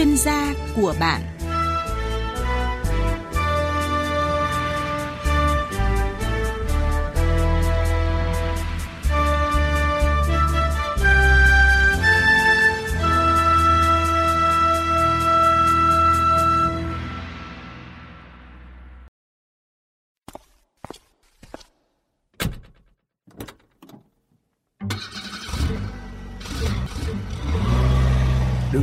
chuyên gia của bạn.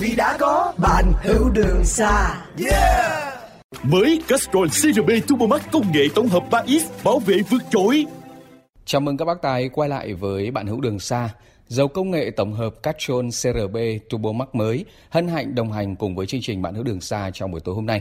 vì đã có bạn hiểu đường xa yeah Mới Castrol CRB Turbo Max công nghệ tổng hợp 3X bảo vệ vượt trội. Chào mừng các bác tài quay lại với bạn hữu đường xa. Dầu công nghệ tổng hợp Castrol CRB Turbo Max mới hân hạnh đồng hành cùng với chương trình bạn hữu đường xa trong buổi tối hôm nay.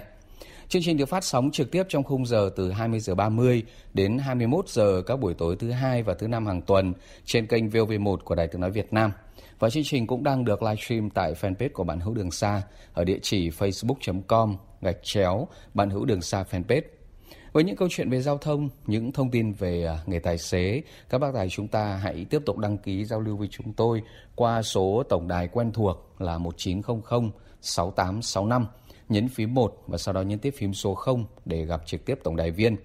Chương trình được phát sóng trực tiếp trong khung giờ từ 20 giờ 30 đến 21 giờ các buổi tối thứ hai và thứ năm hàng tuần trên kênh VOV1 của Đài Tiếng nói Việt Nam. Và chương trình cũng đang được livestream tại fanpage của bạn hữu đường xa ở địa chỉ facebook.com gạch chéo bạn hữu đường xa fanpage. Với những câu chuyện về giao thông, những thông tin về à, nghề tài xế, các bác tài chúng ta hãy tiếp tục đăng ký giao lưu với chúng tôi qua số tổng đài quen thuộc là 1900 6865. Nhấn phím 1 và sau đó nhấn tiếp phím số 0 để gặp trực tiếp tổng đài viên.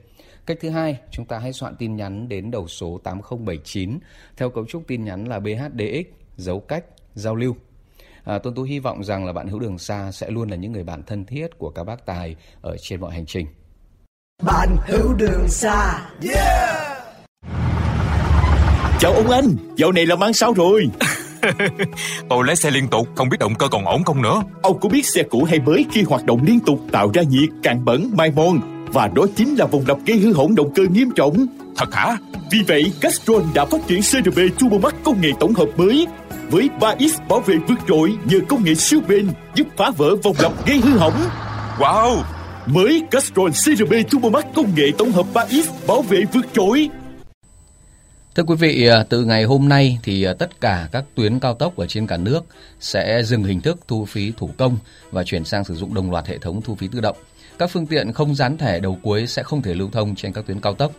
Cách thứ hai, chúng ta hãy soạn tin nhắn đến đầu số 8079 theo cấu trúc tin nhắn là BHDX, dấu cách, giao lưu. À, Tuân Tú hy vọng rằng là bạn hữu đường xa sẽ luôn là những người bạn thân thiết của các bác tài ở trên mọi hành trình. bạn hiểu đường xa Chào ông anh, dạo này làm ăn sao rồi? Tôi lái xe liên tục, không biết động cơ còn ổn không nữa. Ông có biết xe cũ hay mới khi hoạt động liên tục tạo ra nhiệt, cạn bẩn, mai mòn và đó chính là vùng đập gây hư hỏng động cơ nghiêm trọng. Thật hả? Vì vậy, Castrol đã phát triển CRB Turbo Max công nghệ tổng hợp mới với 3X bảo vệ vượt trội nhờ công nghệ siêu bền giúp phá vỡ vòng lặp gây hư hỏng. Wow! Mới Castrol CRB Turbo Max công nghệ tổng hợp 3X bảo vệ vượt trội. Thưa quý vị, à, từ ngày hôm nay thì à, tất cả các tuyến cao tốc ở trên cả nước sẽ dừng hình thức thu phí thủ công và chuyển sang sử dụng đồng loạt hệ thống thu phí tự động. Các phương tiện không dán thẻ đầu cuối sẽ không thể lưu thông trên các tuyến cao tốc.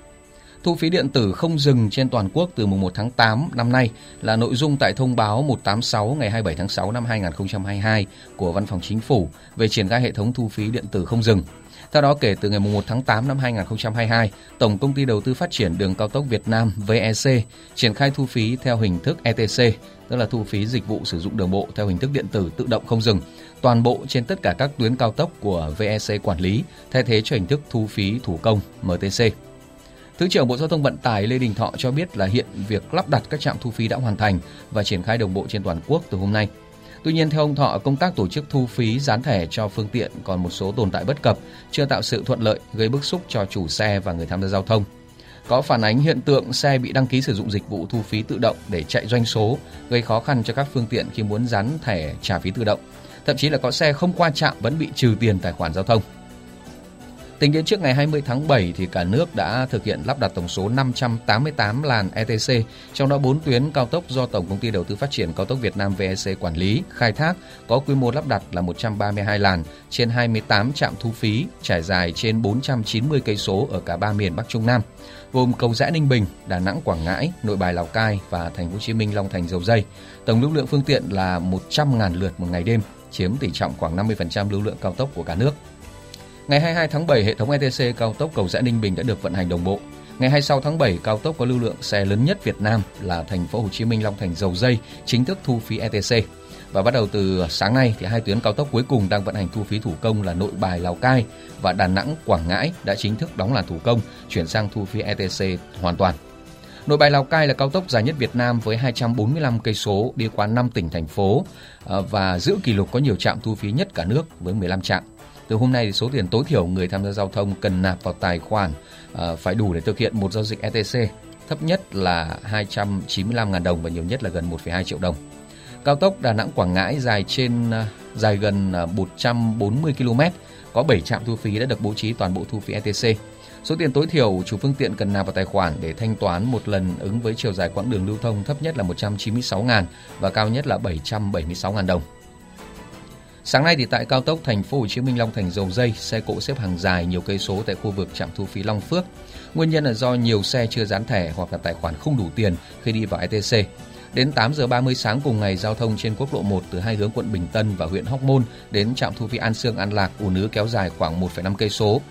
Thu phí điện tử không dừng trên toàn quốc từ mùng 1 tháng 8 năm nay là nội dung tại thông báo 186 ngày 27 tháng 6 năm 2022 của Văn phòng Chính phủ về triển khai hệ thống thu phí điện tử không dừng. Theo đó, kể từ ngày 1 tháng 8 năm 2022, Tổng Công ty Đầu tư Phát triển Đường Cao tốc Việt Nam VEC triển khai thu phí theo hình thức ETC, tức là thu phí dịch vụ sử dụng đường bộ theo hình thức điện tử tự động không dừng, toàn bộ trên tất cả các tuyến cao tốc của VEC quản lý, thay thế cho hình thức thu phí thủ công MTC. Thứ trưởng Bộ Giao thông Vận tải Lê Đình Thọ cho biết là hiện việc lắp đặt các trạm thu phí đã hoàn thành và triển khai đồng bộ trên toàn quốc từ hôm nay. Tuy nhiên theo ông Thọ, công tác tổ chức thu phí dán thẻ cho phương tiện còn một số tồn tại bất cập, chưa tạo sự thuận lợi, gây bức xúc cho chủ xe và người tham gia giao thông. Có phản ánh hiện tượng xe bị đăng ký sử dụng dịch vụ thu phí tự động để chạy doanh số, gây khó khăn cho các phương tiện khi muốn dán thẻ trả phí tự động. Thậm chí là có xe không qua trạm vẫn bị trừ tiền tài khoản giao thông. Tính đến trước ngày 20 tháng 7 thì cả nước đã thực hiện lắp đặt tổng số 588 làn ETC, trong đó 4 tuyến cao tốc do Tổng công ty Đầu tư Phát triển Cao tốc Việt Nam VEC quản lý, khai thác có quy mô lắp đặt là 132 làn trên 28 trạm thu phí trải dài trên 490 cây số ở cả ba miền Bắc Trung Nam, gồm cầu rẽ Ninh Bình, Đà Nẵng Quảng Ngãi, Nội Bài Lào Cai và Thành phố Hồ Chí Minh Long Thành Dầu Dây. Tổng lưu lượng phương tiện là 100.000 lượt một ngày đêm, chiếm tỷ trọng khoảng 50% lưu lượng cao tốc của cả nước. Ngày 22 tháng 7, hệ thống ETC cao tốc cầu Rẽ Ninh Bình đã được vận hành đồng bộ. Ngày 26 tháng 7, cao tốc có lưu lượng xe lớn nhất Việt Nam là thành phố Hồ Chí Minh Long Thành Dầu Dây chính thức thu phí ETC. Và bắt đầu từ sáng nay thì hai tuyến cao tốc cuối cùng đang vận hành thu phí thủ công là Nội Bài Lào Cai và Đà Nẵng Quảng Ngãi đã chính thức đóng làn thủ công, chuyển sang thu phí ETC hoàn toàn. Nội Bài Lào Cai là cao tốc dài nhất Việt Nam với 245 cây số đi qua 5 tỉnh thành phố ờ, và giữ kỷ lục có nhiều trạm thu phí nhất cả nước với 15 trạm. Từ hôm nay thì số tiền tối thiểu người tham gia giao thông cần nạp vào tài khoản uh, phải đủ để thực hiện một giao dịch ETC, thấp nhất là 295.000 đồng và nhiều nhất là gần 1,2 triệu đồng. Cao tốc Đà Nẵng Quảng Ngãi dài trên uh, dài gần ờ, 140 km, có 7 trạm thu phí đã được bố trí toàn bộ thu phí ETC. Số tiền tối thiểu chủ phương tiện cần nạp vào tài khoản để thanh toán một lần ứng với chiều dài quãng đường lưu thông thấp nhất là 196.000 và cao nhất là 776.000 đồng. Sáng nay thì tại cao tốc thành phố Hồ Chí Minh Long Thành Dầu Dây, xe cộ xếp hàng dài nhiều cây số tại khu vực trạm thu phí Long Phước. Nguyên nhân là do nhiều xe chưa dán thẻ hoặc là tài khoản không đủ tiền khi đi vào ETC. Đến 8 giờ 30 sáng cùng ngày, giao thông trên quốc lộ 1 từ hai hướng quận Bình Tân và huyện Hóc Môn đến trạm thu phí An Sương An Lạc ùn ứ kéo dài khoảng 1,5 cây số.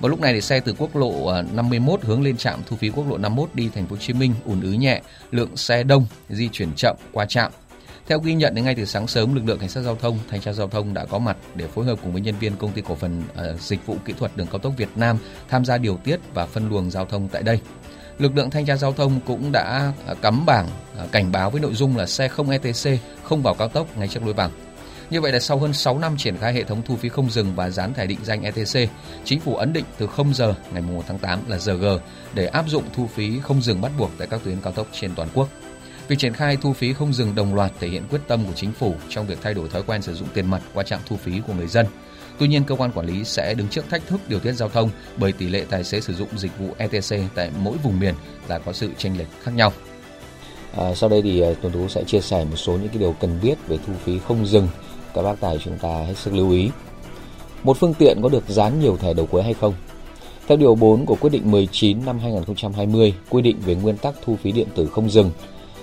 Vào lúc này thì xe từ quốc lộ ờ, 51 hướng lên trạm thu phí quốc lộ 51 đi thành phố Hồ Chí Minh ùn ứ nhẹ, lượng xe đông, di chuyển chậm qua trạm. Theo ghi nhận đến ngay từ sáng sớm, lực lượng cảnh sát giao thông, thanh tra giao thông đã có mặt để phối hợp cùng với nhân viên công ty cổ phần uh, dịch vụ kỹ thuật đường cao tốc Việt Nam tham gia điều tiết và phân luồng giao thông tại đây. Lực lượng thanh tra giao thông cũng đã ờ, cắm bảng ờ, cảnh báo với nội dung là xe không ETC không vào cao tốc ngay trước lối vào. Như vậy là sau hơn 6 năm triển khai hệ thống thu phí không dừng và dán thẻ định danh ETC, chính phủ ấn định từ 0 giờ ngày 1 tháng 8 là giờ G để áp dụng thu phí không dừng bắt buộc tại các tuyến cao tốc trên toàn quốc. Việc triển khai thu phí không dừng đồng loạt thể hiện quyết tâm của chính phủ trong việc thay đổi thói quen sử dụng tiền mặt qua trạm thu phí của người dân. Tuy nhiên, cơ quan quản lý sẽ đứng trước thách thức điều tiết giao thông bởi tỷ lệ tài xế sử dụng dịch vụ ETC tại mỗi vùng miền là có sự chênh lệch khác nhau. À, sau đây thì à, Tuấn Tú sẽ chia sẻ một số những cái điều cần biết về thu phí không dừng. Các bác tài chúng ta hết sức lưu ý. Một phương tiện có được dán nhiều thẻ đầu cuối hay không? Theo điều 4 của quyết định 19 năm 2020 quy định về nguyên tắc thu phí điện tử không dừng,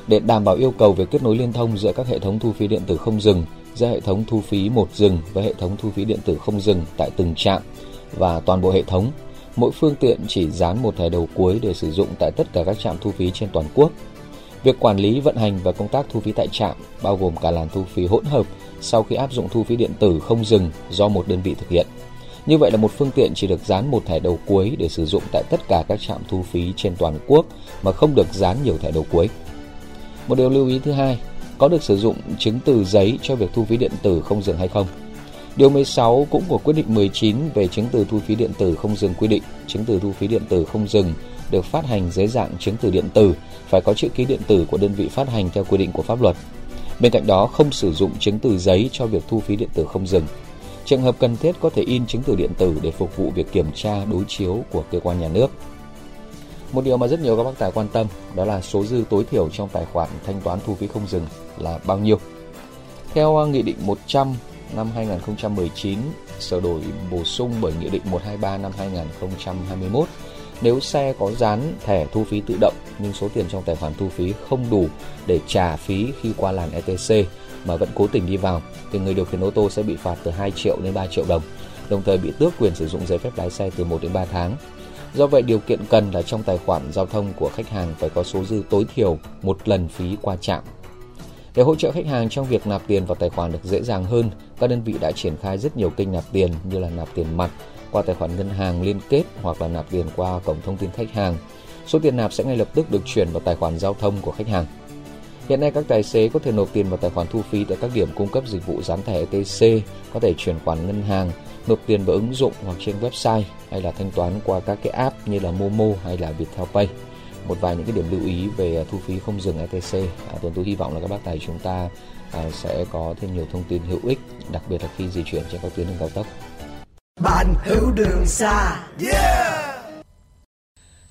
để đảm bảo yêu cầu về kết nối liên thông giữa các hệ thống thu phí điện tử không dừng, giữa hệ thống thu phí một dừng với hệ thống thu phí điện tử không dừng tại từng trạm và toàn bộ hệ thống. Mỗi phương tiện chỉ dán một thẻ đầu cuối để sử dụng tại tất cả các trạm thu phí trên toàn quốc. Việc quản lý, vận hành và công tác thu phí tại trạm bao gồm cả làn thu phí hỗn hợp sau khi áp dụng thu phí điện tử không dừng do một đơn vị thực hiện. Như vậy là một phương tiện chỉ được dán một thẻ đầu cuối để sử dụng tại tất cả các trạm thu phí trên toàn quốc mà không được dán nhiều thẻ đầu cuối. Một điều lưu ý thứ hai, có được sử dụng chứng từ giấy cho việc thu phí điện tử không dừng hay không? Điều 16 cũng của quyết định 19 về chứng từ thu phí điện tử không dừng quy định, chứng từ thu phí điện tử không dừng được phát hành dưới dạng chứng từ điện tử phải có chữ ký điện tử của đơn vị phát hành theo quy định của pháp luật. Bên cạnh đó không sử dụng chứng từ giấy cho việc thu phí điện tử không dừng. Trường hợp cần thiết có thể in chứng từ điện tử để phục vụ việc kiểm tra đối chiếu của cơ quan nhà nước. Một điều mà rất nhiều các bác tài quan tâm đó là số dư tối thiểu trong tài khoản thanh toán thu phí không dừng là bao nhiêu. Theo à, Nghị định 100 năm 2019 sửa đổi bổ sung bởi Nghị định 123 năm 2021, nếu xe có dán thẻ thu phí tự động nhưng số tiền trong tài khoản thu phí không đủ để trả phí khi qua làn ETC mà vẫn cố tình đi vào thì người điều khiển ô tô sẽ bị phạt từ 2 triệu đến 3 triệu đồng, đồng thời bị tước quyền sử dụng giấy phép lái xe từ 1 đến 3 tháng Do vậy điều kiện cần là trong tài khoản giao thông của khách hàng phải có số dư tối thiểu một lần phí qua trạm. Để hỗ trợ khách hàng trong việc nạp tiền vào tài khoản được dễ dàng hơn, các đơn vị đã triển khai rất nhiều kênh nạp tiền như là nạp tiền mặt qua tài khoản ngân hàng liên kết hoặc là nạp tiền qua cổng thông tin khách hàng. Số tiền nạp sẽ ngay lập tức được chuyển vào tài khoản giao thông của khách hàng. Hiện nay các tài xế có thể nộp tiền vào tài khoản thu phí tại các điểm cung cấp dịch vụ dán thẻ ETC, có thể chuyển khoản ngân hàng, nộp tiền vào ứng dụng hoặc trên website hay là thanh toán qua các cái app như là Momo hay là Viettel Pay. Một vài những cái điểm lưu ý về thu phí không dừng ETC. À, Tuấn tôi hy vọng là các bác tài chúng ta à, sẽ có thêm nhiều thông tin hữu ích, đặc biệt là khi di chuyển trên các tuyến đường cao tốc. Bạn hữu đường xa. Yeah!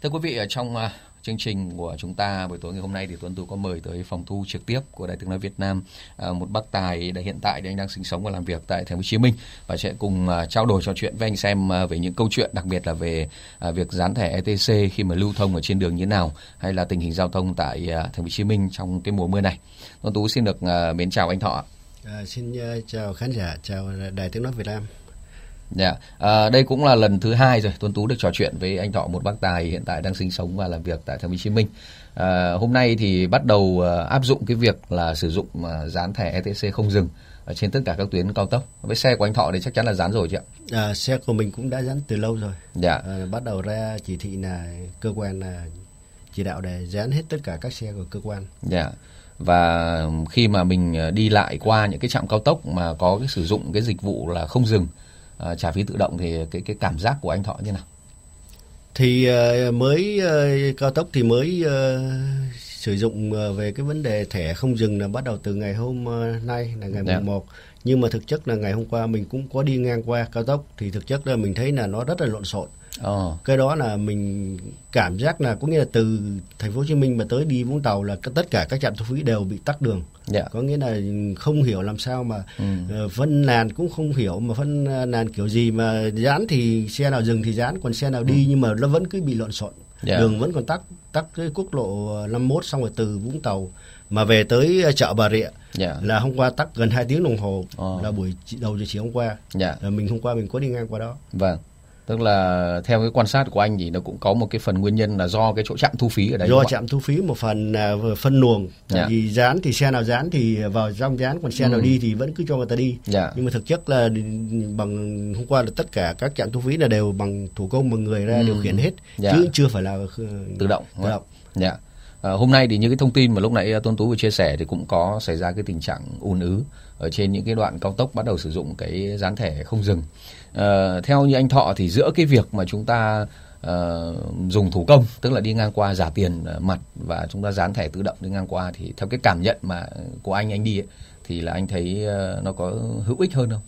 Thưa quý vị, ở trong à, chương trình của chúng ta buổi tối ngày hôm nay thì Tuấn Tú có mời tới phòng thu trực tiếp của Đài tiếng nói Việt Nam à, một bác tài đã hiện tại thì anh đang sinh sống và làm việc tại Thành phố Hồ Chí Minh và sẽ cùng à, trao đổi trò chuyện với anh xem à, về những câu chuyện đặc biệt là về à, việc dán thẻ ETC khi mà lưu thông ở trên đường như thế nào hay là tình hình giao thông tại à, Thành phố Hồ Chí Minh trong cái mùa mưa này. Tuấn Tú xin được à, mến chào anh Thọ. À, xin chào khán giả, chào Đài tiếng nói Việt Nam. Dạ, à, đây cũng là lần thứ hai rồi Tuấn Tú được trò chuyện với anh Thọ một bác tài hiện tại đang sinh sống và làm việc tại Thành phố Hồ Chí Minh. À, hôm nay thì bắt đầu à, áp dụng cái việc là sử dụng à, dán thẻ ETC không dừng ở trên tất cả các tuyến cao tốc. Với xe của anh Thọ thì chắc chắn là dán rồi chị ạ. À, xe của mình cũng đã dán từ lâu rồi. Dạ. À, bắt đầu ra chỉ thị là cơ quan là chỉ đạo để dán hết tất cả các xe của cơ quan. Dạ và khi mà mình à, đi lại qua những cái trạm cao tốc mà có cái sử dụng cái dịch vụ là không dừng uh, trả phí tự động thì cái cái cảm giác của anh Thọ như nào? Thì uh, mới uh, cao tốc thì mới uh, sử dụng ờ, về cái vấn đề thẻ không dừng là bắt đầu từ ngày hôm ờ, nay là ngày Dạ. mùng 1 nhưng mà thực chất là ngày hôm qua mình cũng có đi ngang qua cao tốc thì thực chất là mình thấy là nó rất là lộn xộn Ờ, cái đó là mình cảm giác là có nghĩa là từ thành phố Hồ Chí Minh mà tới đi Vũng Tàu là tất cả các trạm thu phí đều bị tắc đường dạ. có nghĩa là không hiểu làm sao mà Ừ. ờ, phân làn cũng không hiểu mà phân ờ, làn kiểu gì mà dán thì xe nào dừng thì dán còn xe nào đi nhưng mà nó vẫn cứ bị lộn xộn Ừ. Dạ. đường vẫn còn tắc tắc cái quốc lộ 51 xong rồi từ Vũng Tàu mà về tới chợ Bà Rịa Dạ. là hôm qua tắc gần 2 tiếng đồng hồ Ờ. là buổi đầu giờ chiều hôm qua Dạ. Ờ, mình hôm qua mình có đi ngang qua đó Vâng. Tức là theo cái quan sát của anh thì nó cũng có một cái phần nguyên nhân là do cái chỗ trạm thu phí ở đấy. do trạm thu phí một phần vừa phân luồng tại Dạ. vì dán thì xe nào dán thì vào trong dán còn xe Ừ. nào đi thì vẫn cứ cho người ta đi Dạ. nhưng mà thực chất là bằng hôm qua là tất cả các trạm thu phí là đều bằng thủ công bằng người ra Ừ. điều khiển hết Dạ. chứ chưa phải là ờ, Tự động. tự động Dạ. À, hôm nay thì những cái thông tin mà lúc nãy à, Tôn Tú vừa chia sẻ thì cũng có xảy ra cái tình trạng ùn ứ ở trên những cái đoạn cao tốc bắt đầu sử dụng cái dán thẻ không dừng. À, theo như anh Thọ thì giữa cái việc mà chúng ta Uh, dùng thủ công tức là đi ngang qua giả tiền ờ, mặt và chúng ta dán thẻ tự động đi ngang qua thì theo cái cảm nhận mà của anh anh đi ấy, thì là anh thấy uh, nó có hữu ích hơn không?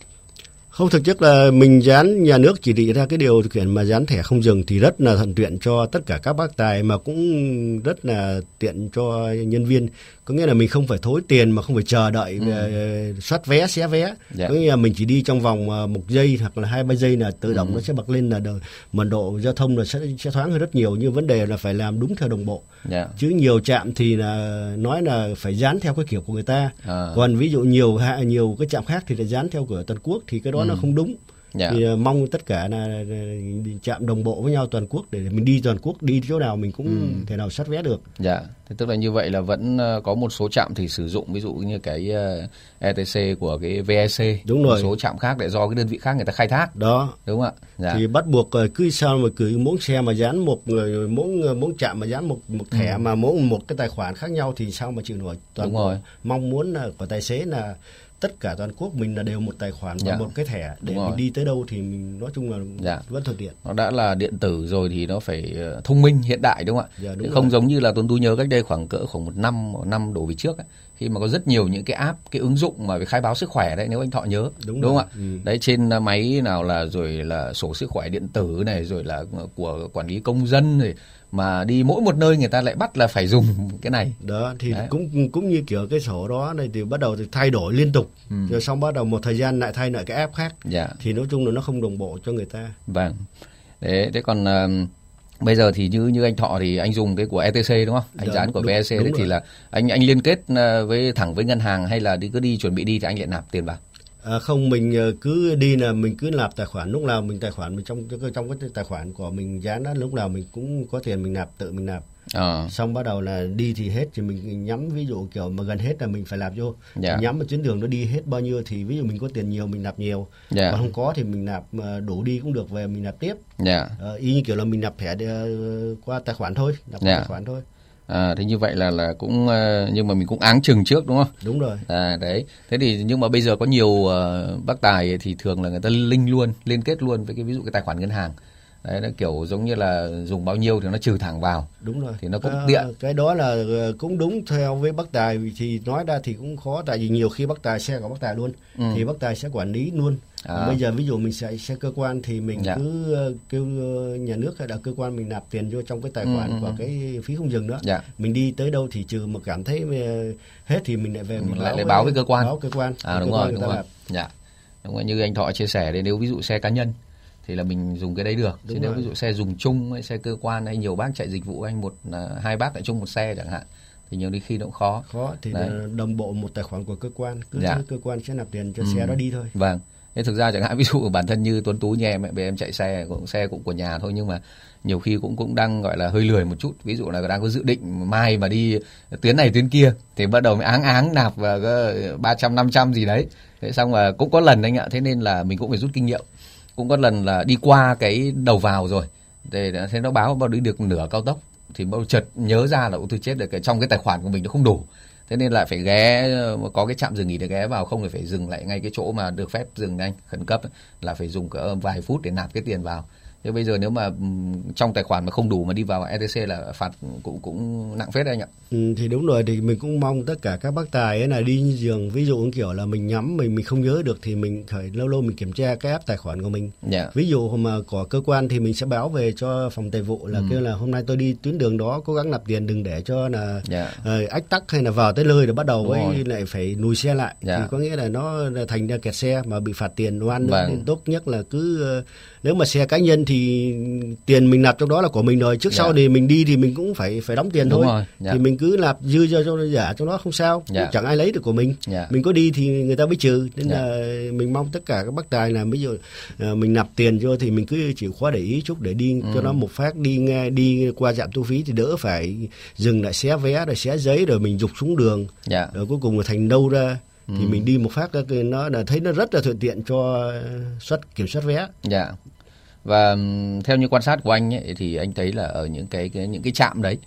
không thực chất là mình dán nhà nước chỉ định ra cái điều thực hiện mà dán thẻ không dừng thì rất là thuận tiện cho tất cả các bác tài mà cũng rất là tiện cho nhân viên có nghĩa là mình không phải thối tiền mà không phải chờ đợi ừ. soát vé xé vé Dạ. có nghĩa là mình chỉ đi trong vòng ờ, một giây hoặc là hai ba giây là tự động nó sẽ bật lên là đờ- mật độ giao thông là sẽ sẽ thoáng hơn rất nhiều nhưng vấn đề là phải làm đúng theo đồng bộ Dạ. chứ nhiều trạm thì là nói là phải dán theo cái kiểu của người ta À. còn ví dụ nhiều nhiều cái trạm khác thì là dán theo của toàn quốc thì cái đó nó không đúng Dạ. thì ờ, mong tất cả là, chạm đồng bộ với nhau toàn quốc để mình đi toàn quốc đi chỗ nào mình cũng Ừ. thể nào sát vé được Dạ, thế tức là như vậy là vẫn ờ, có một số trạm thì sử dụng ví dụ như cái ờ, ETC của cái VEC, Đúng một rồi. số trạm khác để do cái đơn vị khác người ta khai thác, đó đúng không ạ? Dạ. thì bắt buộc cứ sao mà cứ mỗi xe mà dán một người mỗi mỗi trạm mà dán một một thẻ mà mỗi một cái tài khoản khác nhau thì sao mà chịu nổi toàn Ừ. Đúng rồi. mong muốn của tài xế là tất cả toàn quốc mình là đều một tài khoản và Dạ. một cái thẻ để Đúng mình đi tới đâu thì mình nói chung là Dạ. vẫn thuận tiện Nó đã là điện tử rồi thì nó phải ờ, thông minh hiện đại đúng không ạ? Dạ, đúng không rồi. giống như là Tuấn Tú nhớ cách đây khoảng cỡ khoảng một năm một năm đổ về trước ấy, khi mà có rất nhiều những cái app cái ứng dụng mà về khai báo sức khỏe đấy nếu anh Thọ nhớ Đúng không rồi. ạ? Ừ. Đấy trên ờ, máy nào là rồi là sổ sức khỏe điện tử này rồi là của quản lý công dân rồi mà đi mỗi một nơi người ta lại bắt là phải dùng cái này. đó thì Đấy. cũng cũng như kiểu cái sổ đó này thì bắt đầu thì thay đổi liên tục Ừ. rồi xong bắt đầu một thời gian lại thay lại cái app khác Dạ. thì nói chung là nó không đồng bộ cho người ta Vâng. Đấy, thế còn ờ, bây giờ thì như như anh Thọ thì anh dùng cái của ETC đúng không? Anh Dạ, dán của đúng- VEC đấy đúng thì rồi. là anh anh liên kết ờ, với thẳng với ngân hàng hay là đi cứ đi chuẩn bị đi thì anh lại nạp tiền vào? À, không mình ờ, cứ đi là mình cứ nạp tài khoản lúc nào mình tài khoản mình trong trong cái tài khoản của mình dán đó lúc nào mình cũng có tiền mình nạp tự mình nạp Ờ. xong bắt đầu là đi thì hết thì mình nhắm ví dụ kiểu mà gần hết là mình phải nạp vô Dạ. Mình nhắm một chuyến đường nó đi hết bao nhiêu thì ví dụ mình có tiền nhiều mình nạp nhiều Dạ. còn không có thì mình nạp ờ, đủ đi cũng được về mình nạp tiếp Dạ. Ờ, y như kiểu là mình nạp thẻ để, qua tài khoản thôi nạp qua Dạ. tài khoản thôi À, thế như vậy là là cũng ờ, nhưng mà mình cũng áng chừng trước đúng không? đúng rồi À đấy. Thế thì nhưng mà bây giờ có nhiều ờ, bác tài thì thường là người ta link luôn, liên kết luôn với cái ví dụ cái tài khoản ngân hàng. Đấy nó kiểu giống như là dùng bao nhiêu thì nó trừ thẳng vào. đúng rồi Thì nó cũng Ờ, tiện. cái đó là cũng đúng theo với bác tài thì nói ra thì cũng khó tại vì nhiều khi bác tài xe của bác tài luôn Ừ. thì bác tài sẽ quản lý luôn À. bây giờ ví dụ mình sẽ xe cơ quan thì mình Dạ. cứ ờ, kêu ờ, nhà nước hay là cơ quan mình nạp tiền vô trong cái tài Ừ, khoản ừ, của ừ. cái phí không dừng đó Dạ. mình đi tới đâu thì trừ mà cảm thấy ờ, hết thì mình lại về mình Mình lại lại báo với cơ quan. báo cơ quan À đúng rồi, đúng rồi. nạp. Dạ. Đúng rồi, như anh Thọ chia sẻ đấy nếu ví dụ xe cá nhân thì là mình dùng cái đấy được. Chứ Đúng nếu rồi. ví dụ xe dùng chung hay xe cơ quan hay nhiều bác chạy dịch vụ anh một hai bác lại chung một xe chẳng hạn thì nhiều khi nó cũng khó. khó thì Đấy. đồng bộ một tài khoản của cơ quan cứ Dạ. cơ quan sẽ nạp tiền cho Ừ. xe đó đi thôi Vâng. Thế thực ra chẳng hạn, ví dụ bản thân như Tuấn Tú nhà em về em chạy xe, cũng xe cũng của nhà thôi, nhưng mà nhiều khi cũng cũng đang, gọi là, hơi lười một chút. Ví dụ là đang có dự định mai mà đi tuyến này tuyến kia, thì bắt đầu mới áng áng nạp vào ba trăm, năm trăm gì đấy. Thế xong là cũng có lần anh ạ, thế nên là mình cũng phải rút kinh nghiệm. Cũng có lần là đi qua cái đầu vào rồi để thế nó báo, bao đi được nửa cao tốc. Thì bao chợt nhớ ra là ôi tôi chết được cái trong cái tài khoản của mình nó không đủ thế nên lại phải ghé ờ, có cái trạm dừng nghỉ để ghé vào, không thì phải dừng lại ngay cái chỗ mà được phép dừng anh, khẩn cấp là phải dùng cỡ vài phút để nạp cái tiền vào. Thế bây giờ nếu mà trong tài khoản mà không đủ mà đi vào ETC là phạt cũng cũng nặng phết đấy anh ạ. Ừ, thì đúng rồi thì mình cũng mong tất cả các bác tài ấy là đi như giường ví dụ kiểu là mình nhắm mình mình không nhớ được thì mình phải lâu lâu mình kiểm tra cái app tài khoản của mình. Yeah. Dạ. Ví dụ mà có cơ quan thì mình sẽ báo về cho phòng tài vụ là ừ. kêu là hôm nay tôi đi tuyến đường đó cố gắng nạp tiền đừng để cho là yeah. uh, ách tắc hay là vào tới nơi rồi bắt đầu với lại phải lùi xe lại yeah. thì có nghĩa là nó thành ra kẹt xe mà bị phạt tiền oan nữa vâng. nên tốt nhất là cứ uh, nếu mà xe cá nhân thì tiền mình nạp trong đó là của mình rồi trước yeah. sau dạ. thì mình đi thì mình cũng phải phải đóng tiền Đúng thôi rồi. Yeah. Dạ. thì mình cứ nạp dư cho cho giả trong đó không sao yeah. Dạ. chẳng ai lấy được của mình yeah. mình có đi thì người ta mới trừ nên yeah. là mình mong tất cả các bác tài là ví dụ uh, mình nạp tiền cho thì mình cứ chịu khó để ý chút để đi ừ. cho nó một phát đi nghe đi qua trạm thu phí thì đỡ phải dừng lại xé vé rồi xé giấy rồi mình dục xuống đường yeah. rồi cuối cùng là thành đâu ra thì ừ. mình đi một phát nó là thấy nó rất là thuận tiện cho xuất kiểm soát vé. Dạ. Và theo như quan sát của anh ấy, thì anh thấy là ở những cái, cái những cái trạm đấy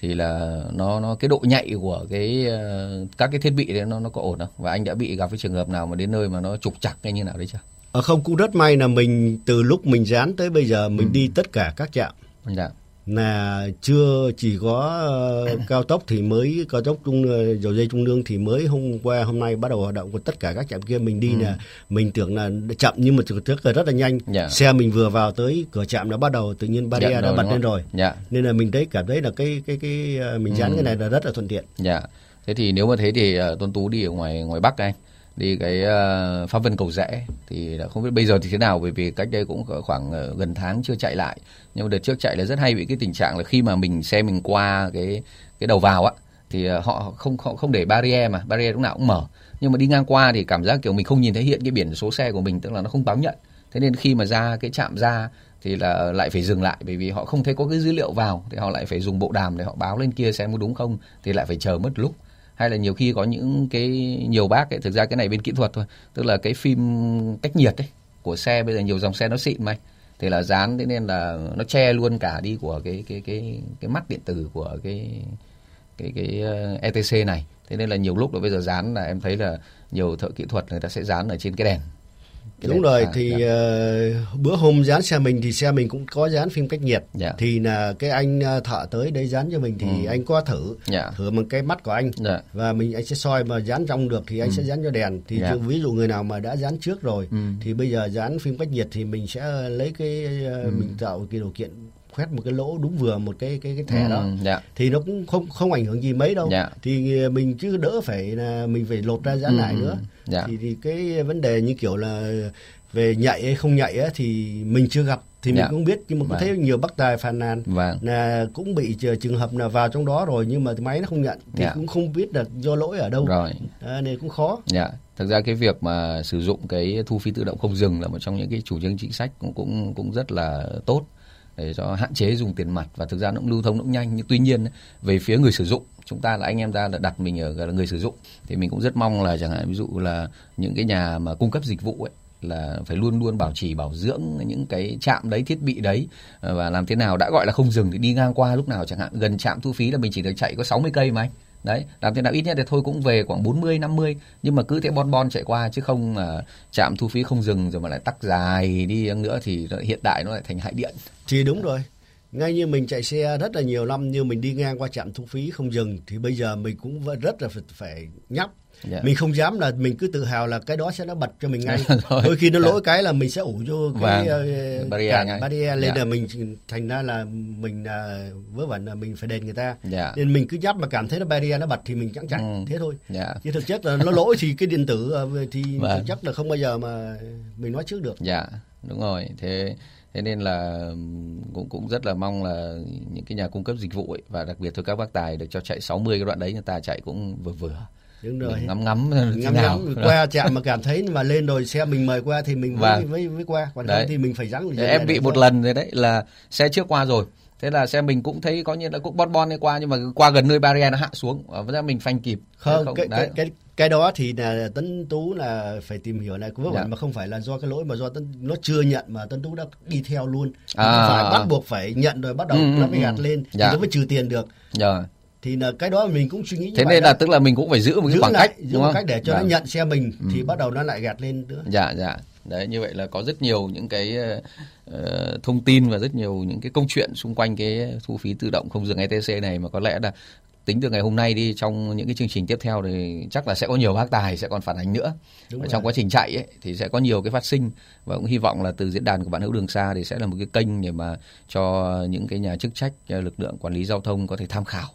thì là nó nó cái độ nhạy của cái uh, các cái thiết bị đấy nó nó có ổn không? Và anh đã bị gặp cái trường hợp nào mà đến nơi mà nó trục chặt hay như nào đấy chưa? À, không cũng rất may là mình từ lúc mình dán tới bây giờ mình ừ. đi tất cả các trạm. Dạ là chưa chỉ có uh, cao tốc thì mới cao tốc trung uh, dầu dây trung lương thì mới hôm qua hôm nay bắt đầu hoạt động của tất cả các trạm kia mình đi ừ. là mình tưởng là chậm nhưng mà thực chất là rất là nhanh yeah. Dạ. xe mình vừa vào tới cửa trạm đã bắt đầu tự nhiên barrier yeah, dạ, đã bật lên rồi yeah. Dạ. nên là mình thấy cảm thấy là cái cái cái uh, mình dán ừ. cái này là rất là thuận tiện. Dạ. Yeah. Thế thì nếu mà thế thì uh, Tuấn Tú đi ở ngoài ngoài Bắc anh đi cái ờ, uh, pháp vân cầu rẽ thì không biết bây giờ thì thế nào bởi vì cách đây cũng khoảng ờ, gần tháng chưa chạy lại. Nhưng mà đợt trước chạy là rất hay bị cái tình trạng là khi mà mình xe mình qua cái cái đầu vào á thì ờ, họ không họ không để barrier mà barrier lúc nào cũng mở. Nhưng mà đi ngang qua thì cảm giác kiểu mình không nhìn thấy hiện cái biển số xe của mình tức là nó không báo nhận. Thế nên khi mà ra cái chạm ra thì là lại phải dừng lại bởi vì họ không thấy có cái dữ liệu vào thì họ lại phải dùng bộ đàm để họ báo lên kia xem có đúng không thì lại phải chờ mất lúc hay là nhiều khi có những cái, nhiều bác ấy, thực ra cái này bên kỹ thuật thôi. Tức là cái phim cách nhiệt ấy của xe, bây giờ nhiều dòng xe nó xịn mà thì là dán thế nên là nó che luôn cả đi của cái cái cái cái mắt điện tử của cái cái cái ờ, ETC này. Thế nên là nhiều lúc là bây giờ dán là em thấy là nhiều thợ kỹ thuật người ta sẽ dán ở trên cái đèn đúng rồi thì uh, bữa hôm dán xe mình thì xe mình cũng có dán phim cách nhiệt. Dạ. thì là cái anh ờ, thợ tới đây dán cho mình thì ừ. anh có thử. Dạ. thử bằng cái mắt của anh. Dạ. và mình anh sẽ soi mà dán trong được thì anh ừ. sẽ dán cho đèn thì yeah. ví dụ người nào mà đã dán trước rồi ừ. thì bây giờ dán phim cách nhiệt thì mình sẽ lấy cái uh, ừ. mình tạo cái điều kiện khoét một cái lỗ đúng vừa một cái cái cái thẻ ừ, đó dạ. thì nó cũng không không ảnh hưởng gì mấy đâu dạ. thì mình chứ đỡ phải là mình phải lột ra dán ừ, lại nữa dạ. thì thì cái vấn đề như kiểu là về nhạy hay không nhạy á, thì mình chưa gặp thì mình dạ. cũng biết nhưng mà cũng vâng. thấy nhiều bác tài phàn nàn vâng. là cũng bị trường hợp là vào trong đó rồi nhưng mà máy nó không nhận thì dạ. cũng không biết là do lỗi ở đâu rồi à, nên cũng khó dạ thực ra cái việc mà sử dụng cái thu phí tự động không dừng là một trong những cái chủ trương chính sách cũng cũng cũng rất là tốt để cho hạn chế dùng tiền mặt và thực ra nó cũng lưu thông, nó cũng nhanh. Nhưng tuy nhiên, về phía người sử dụng, chúng ta là anh em ta là đặt mình ở người sử dụng, thì mình cũng rất mong là chẳng hạn, ví dụ là những cái nhà mà cung cấp dịch vụ ấy, là phải luôn luôn bảo trì, bảo dưỡng những cái trạm đấy, thiết bị đấy ờ, và làm thế nào, đã gọi là không dừng thì đi ngang qua lúc nào chẳng hạn. Gần trạm thu phí là mình chỉ được chạy có 60 cây mà anh đấy làm thế nào ít nhất thì thôi cũng về khoảng 40 50 nhưng mà cứ thế bon bon chạy qua chứ không uh, chạm thu phí không dừng rồi mà lại tắc dài đi nữa thì hiện đại nó lại thành hại điện. Thì đúng rồi ngay như mình chạy xe rất là nhiều năm như mình đi ngang qua trạm thu phí không dừng thì bây giờ mình cũng rất là phải, phải nhắc Yeah. Dạ. mình không dám là mình cứ tự hào là cái đó sẽ nó bật cho mình ngay đôi khi nó lỗi yeah. cái là mình sẽ ủ cho cái uh, barrier, barrier lên yeah. Dạ. là mình thành ra là mình uh, vớ vẩn là mình phải đền người ta yeah. Dạ. nên mình cứ dắt mà cảm thấy nó barrier nó bật thì mình chẳng chạy ừ. thế thôi yeah. chứ thực chất là nó lỗi thì cái điện tử uh, thì vâng. thực chất là không bao giờ mà mình nói trước được dạ yeah. đúng rồi thế thế nên là cũng cũng rất là mong là những cái nhà cung cấp dịch vụ ấy và đặc biệt thôi các bác tài được cho chạy 60 cái đoạn đấy người ta chạy cũng vừa vừa. Đúng rồi. Ngắm ngắm ngắm ngắm qua chạm mà cảm thấy mà lên rồi xe mình mời qua thì mình mới mới, mới qua. Còn đấy. không thì mình phải rắn em bị một lần rồi đấy là xe trước qua rồi thế là xe mình cũng thấy có như là cũng bon bon đi qua nhưng mà qua gần nơi barrier nó hạ xuống. Và mình phanh kịp. Không, không cái, cái cái cái đó thì là tấn tú là phải tìm hiểu này cũng dạ. mà không phải là do cái lỗi mà do tấn nó chưa nhận mà tấn tú đã đi theo luôn. À, phải bắt buộc phải nhận rồi bắt đầu ừ, nó mới gạt ừ. lên dạ. thì nó mới trừ tiền được. Dạ. Thì là cái đó mình cũng suy nghĩ như thế nên là tức là mình cũng phải giữ một cái giữ khoảng lại, cách giữ một cách để cho dạ. nó nhận xe mình ừ. thì bắt đầu nó lại gạt lên nữa. Dạ dạ Đấy như vậy là có rất nhiều những cái uh, thông tin và rất nhiều những cái câu chuyện xung quanh cái thu phí tự động không dừng ETC này mà có lẽ là tính từ ngày hôm nay đi trong những cái chương trình tiếp theo thì chắc là sẽ có nhiều bác tài sẽ còn phản ánh nữa. Đúng trong quá trình chạy ấy, thì sẽ có nhiều cái phát sinh và cũng hy vọng là từ diễn đàn của bạn hữu đường xa thì sẽ là một cái kênh để mà cho những cái nhà chức trách lực lượng quản lý giao thông có thể tham khảo.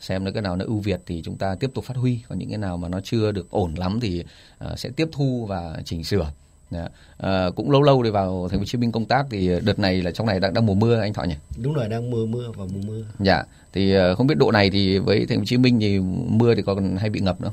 Xem nó cái nào nó ưu việt thì chúng ta tiếp tục phát huy còn những cái nào mà nó chưa được ổn lắm thì uh, sẽ tiếp thu và chỉnh sửa Dạ. À, cũng lâu lâu để vào thành phố Hồ Chí Minh công tác thì đợt này là trong này đang đang mùa mưa anh Thọ nhỉ? Đúng rồi đang mưa mưa và mùa mưa. Dạ. Thì ờ, không biết độ này thì với thành phố Hồ Chí Minh thì mưa thì còn hay bị ngập nữa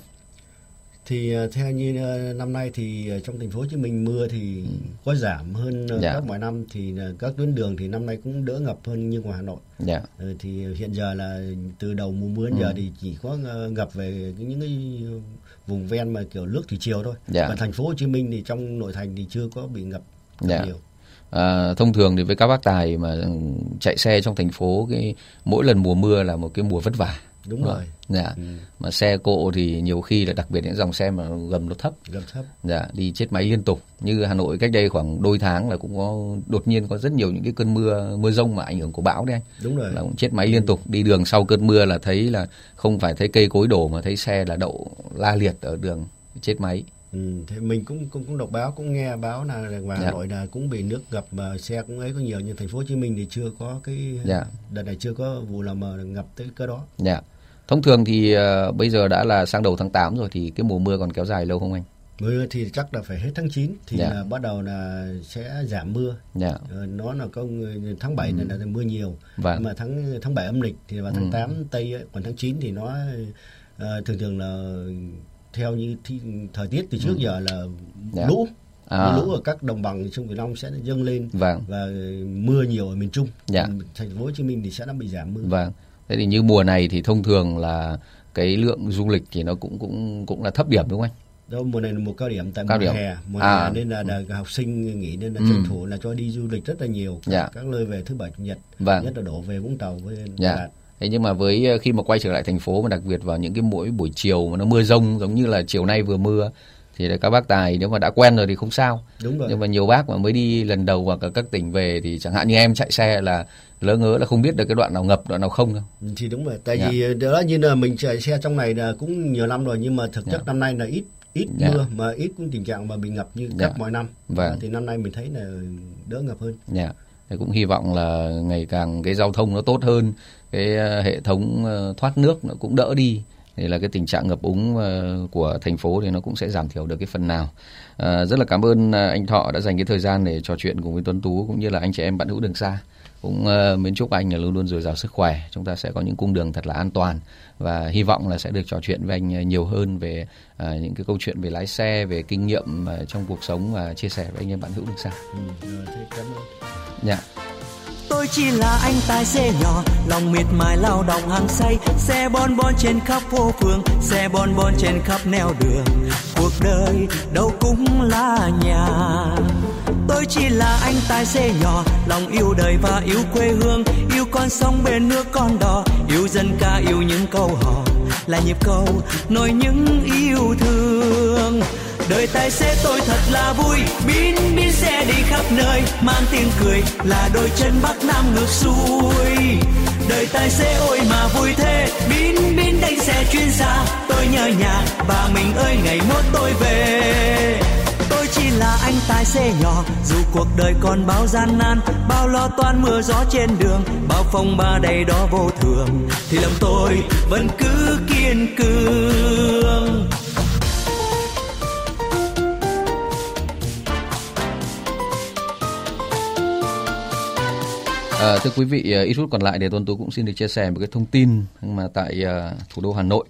thì ờ, theo như ờ, năm nay thì trong thành phố Hồ Chí Minh mưa thì ừ. có giảm hơn dạ. các mọi năm thì các tuyến đường thì năm nay cũng đỡ ngập hơn như ngoài Hà Nội. Dạ. thì hiện giờ là từ đầu mùa mưa đến ừ. giờ thì chỉ có ngập về những cái vùng ven mà kiểu nước thủy chiều thôi. Dạ. Và thành phố Hồ Chí Minh thì trong nội thành thì chưa có bị ngập, ngập dạ. nhiều. À, thông thường thì với các bác tài mà chạy xe trong thành phố cái mỗi lần mùa mưa là một cái mùa vất vả đúng rồi. Dạ. Ừ. mà xe cộ thì nhiều khi là đặc biệt những dòng xe mà gầm nó thấp. Gầm thấp. Dạ đi chết máy liên tục. Như hà nội cách đây khoảng đôi tháng là cũng có đột nhiên có rất nhiều những cái cơn mưa mưa rông mà ảnh hưởng của bão đấy. Anh đúng rồi. Là cũng chết máy liên tục. Đi đường sau cơn mưa là thấy là không phải thấy cây cối đổ mà thấy xe là đậu la liệt ở đường chết máy. Ừ, thì mình cũng cũng cũng đọc báo cũng nghe báo là ngoài Hà Nội là cũng bị nước ngập mà xe cũng ấy có nhiều nhưng thành phố Hồ Chí Minh thì chưa có cái dạ. đợt này chưa có vụ nào mà ngập tới cái đó. Dạ. Thông thường thì uh, bây giờ đã là sang đầu tháng 8 rồi thì cái mùa mưa còn kéo dài lâu không anh? Mưa thì chắc là phải hết tháng 9 thì dạ. là bắt đầu là sẽ giảm mưa. Dạ. Uh, nó là có tháng 7 ừ. là mưa nhiều. Vâng. mà tháng tháng 7 âm lịch thì vào tháng ừ. 8 tây ấy, còn tháng 9 thì nó uh, thường thường là theo như thi, thời tiết từ trước ừ. giờ là dạ. lũ à. lũ ở các đồng bằng sông Cửu Long sẽ dâng lên vâng. và mưa nhiều ở miền Trung. Dạ. Thành phố Hồ Chí Minh thì sẽ đã bị giảm mưa. Vâng. Thế thì như mùa này thì thông thường là cái lượng du lịch thì nó cũng cũng cũng là thấp điểm đúng không anh? Đâu mùa này là mùa cao điểm tại cao mùa điểm. hè, mùa à. hè nên là, là học sinh nghỉ nên là ừ. tranh thủ là cho đi du lịch rất là nhiều. Dạ. Các nơi về thứ bảy chủ nhật, vâng. nhất là đổ về Vũng Tàu với dạ. Đà Thế nhưng mà với ờ, khi mà quay trở lại thành phố mà đặc biệt vào những cái mỗi buổi chiều mà nó mưa rông giống như là chiều nay vừa mưa thì các bác tài nếu mà đã quen rồi thì không sao. Đúng rồi. Nhưng mà nhiều bác mà mới đi lần đầu hoặc ở các tỉnh về thì chẳng hạn như em chạy xe là lỡ ngớ là không biết được cái đoạn nào ngập đoạn nào không đâu. Thì đúng rồi. Tại yeah. Dạ. vì đó như là mình chạy xe trong này là cũng nhiều năm rồi nhưng mà thực chất yeah. Dạ. năm nay là ít ít yeah. Dạ. mưa mà ít cũng tình trạng mà bị ngập như yeah. các mọi năm. Vâng. Thì năm nay mình thấy là đỡ ngập hơn. Dạ. Yeah. Thì cũng hy vọng là ngày càng cái giao thông nó tốt hơn cái ờ, hệ thống ờ, thoát nước nó cũng đỡ đi thì là cái tình trạng ngập úng ờ, của thành phố thì nó cũng sẽ giảm thiểu được cái phần nào. À, rất là cảm ơn anh Thọ đã dành cái thời gian để trò chuyện cùng với Tuấn Tú cũng như là anh chị em bạn hữu đường xa. Cũng uh, mến chúc anh là luôn luôn dồi dào sức khỏe. Chúng ta sẽ có những cung đường thật là an toàn và hy vọng là sẽ được trò chuyện với anh nhiều hơn về uh, những cái câu chuyện về lái xe, về kinh nghiệm uh, trong cuộc sống và chia sẻ với anh em bạn hữu đường xa. Ừ, cảm ơn. Dạ. Tôi chỉ là anh tài xế nhỏ Lòng miệt mài lao động hàng say Xe bon bon trên khắp phố phường Xe bon bon trên khắp nẻo đường Cuộc đời đâu cũng là nhà Tôi chỉ là anh tài xế nhỏ, Lòng yêu đời và yêu quê hương. Yêu con sông bên nước con đò, Yêu dân ca, yêu những câu hò. Là nhịp cầu nổi những yêu thương. Đời tài xế tôi thật là vui, bin bin xe đi khắp nơi. Mang tiếng cười là đôi chân bắc nam ngược xuôi. Đời tài xế ôi mà vui thế, bin bin đánh xe chuyên gia. Tôi nhớ nhà, bà mình ơi, ngày mốt tôi về chỉ là anh tài xế nhỏ dù cuộc đời còn bao gian nan bao lo toan mưa gió trên đường bao phong ba đầy đó vô thường thì lòng tôi vẫn cứ kiên cường À, thưa quý vị, ờ, ít phút còn lại để Tuấn Tú cũng xin được chia sẻ một cái thông tin mà tại uh, thủ đô Hà Nội.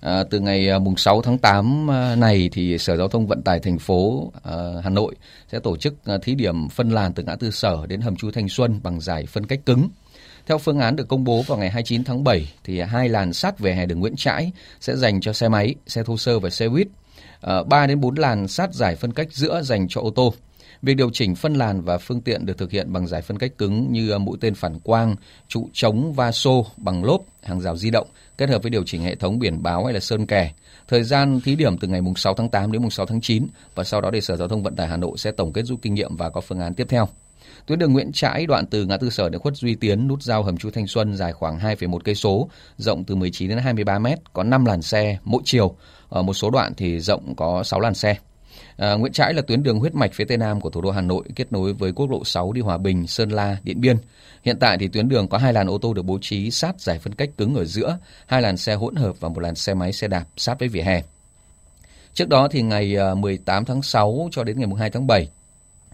À, từ ngày ờ, mùng 6 tháng 8 ờ, này thì Sở Giao thông Vận tải thành phố à, Hà Nội sẽ tổ chức thí điểm phân làn từ ngã tư Sở đến hầm chui Thanh Xuân bằng giải phân cách cứng. Theo phương án được công bố vào ngày 29 tháng 7 thì hai làn sát về hè đường Nguyễn Trãi sẽ dành cho xe máy, xe thô sơ và xe buýt. À, 3 đến 4 làn sát giải phân cách giữa dành cho ô tô Việc điều chỉnh phân làn và phương tiện được thực hiện bằng giải phân cách cứng như à, mũi tên phản quang, trụ chống va xô bằng lốp, hàng rào di động kết hợp với điều chỉnh hệ thống biển báo hay là sơn kè. Thời gian thí điểm từ ngày 6 tháng 8 đến 6 tháng 9 và sau đó để Sở Giao thông Vận tải Hà Nội sẽ tổng kết rút kinh nghiệm và có phương án tiếp theo. Tuyến đường Nguyễn Trãi đoạn từ ngã tư Sở đến khuất Duy Tiến nút giao hầm Chu Thanh Xuân dài khoảng 2,1 cây số, rộng từ 19 đến 23 m, có 5 làn xe mỗi chiều. Ở một số đoạn thì rộng có 6 làn xe. À, Nguyễn Trãi là tuyến đường huyết mạch phía tây nam của thủ đô Hà Nội kết nối với quốc lộ 6 đi Hòa Bình, Sơn La, Điện Biên. Hiện tại thì tuyến đường có hai làn ô tô được bố trí sát giải phân cách cứng ở giữa, hai làn xe hỗn hợp và một làn xe máy xe đạp sát với vỉa hè. Trước đó thì ngày ờ, 18 tháng 6 cho đến ngày 2 tháng 7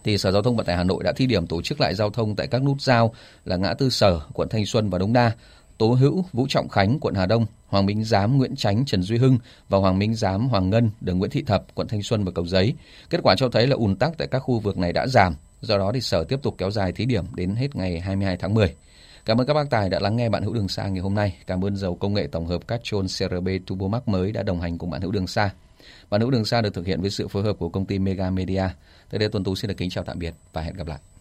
thì Sở Giao thông Vận tải Hà Nội đã thi điểm tổ chức lại giao thông tại các nút giao là ngã tư Sở, quận Thanh Xuân và Đống Đa, Tố Hữu, Vũ Trọng Khánh, quận Hà Đông, Hoàng Minh Giám, Nguyễn Chánh, Trần Duy Hưng và Hoàng Minh Giám, Hoàng Ngân, đường Nguyễn Thị Thập, quận Thanh Xuân và Cầu Giấy. Kết quả cho thấy là ùn tắc tại các khu vực này đã giảm, do đó thì Sở tiếp tục kéo dài thí điểm đến hết ngày 22 tháng 10. Cảm ơn các bác tài đã lắng nghe bạn hữu đường xa ngày hôm nay. Cảm ơn dầu công nghệ tổng hợp Castrol CRB Turbo Max mới đã đồng hành cùng bạn hữu đường xa. Bạn hữu đường xa được thực hiện với sự phối hợp của công ty Mega Media. Tới đây Tuấn Tú xin được kính chào tạm biệt và hẹn gặp lại.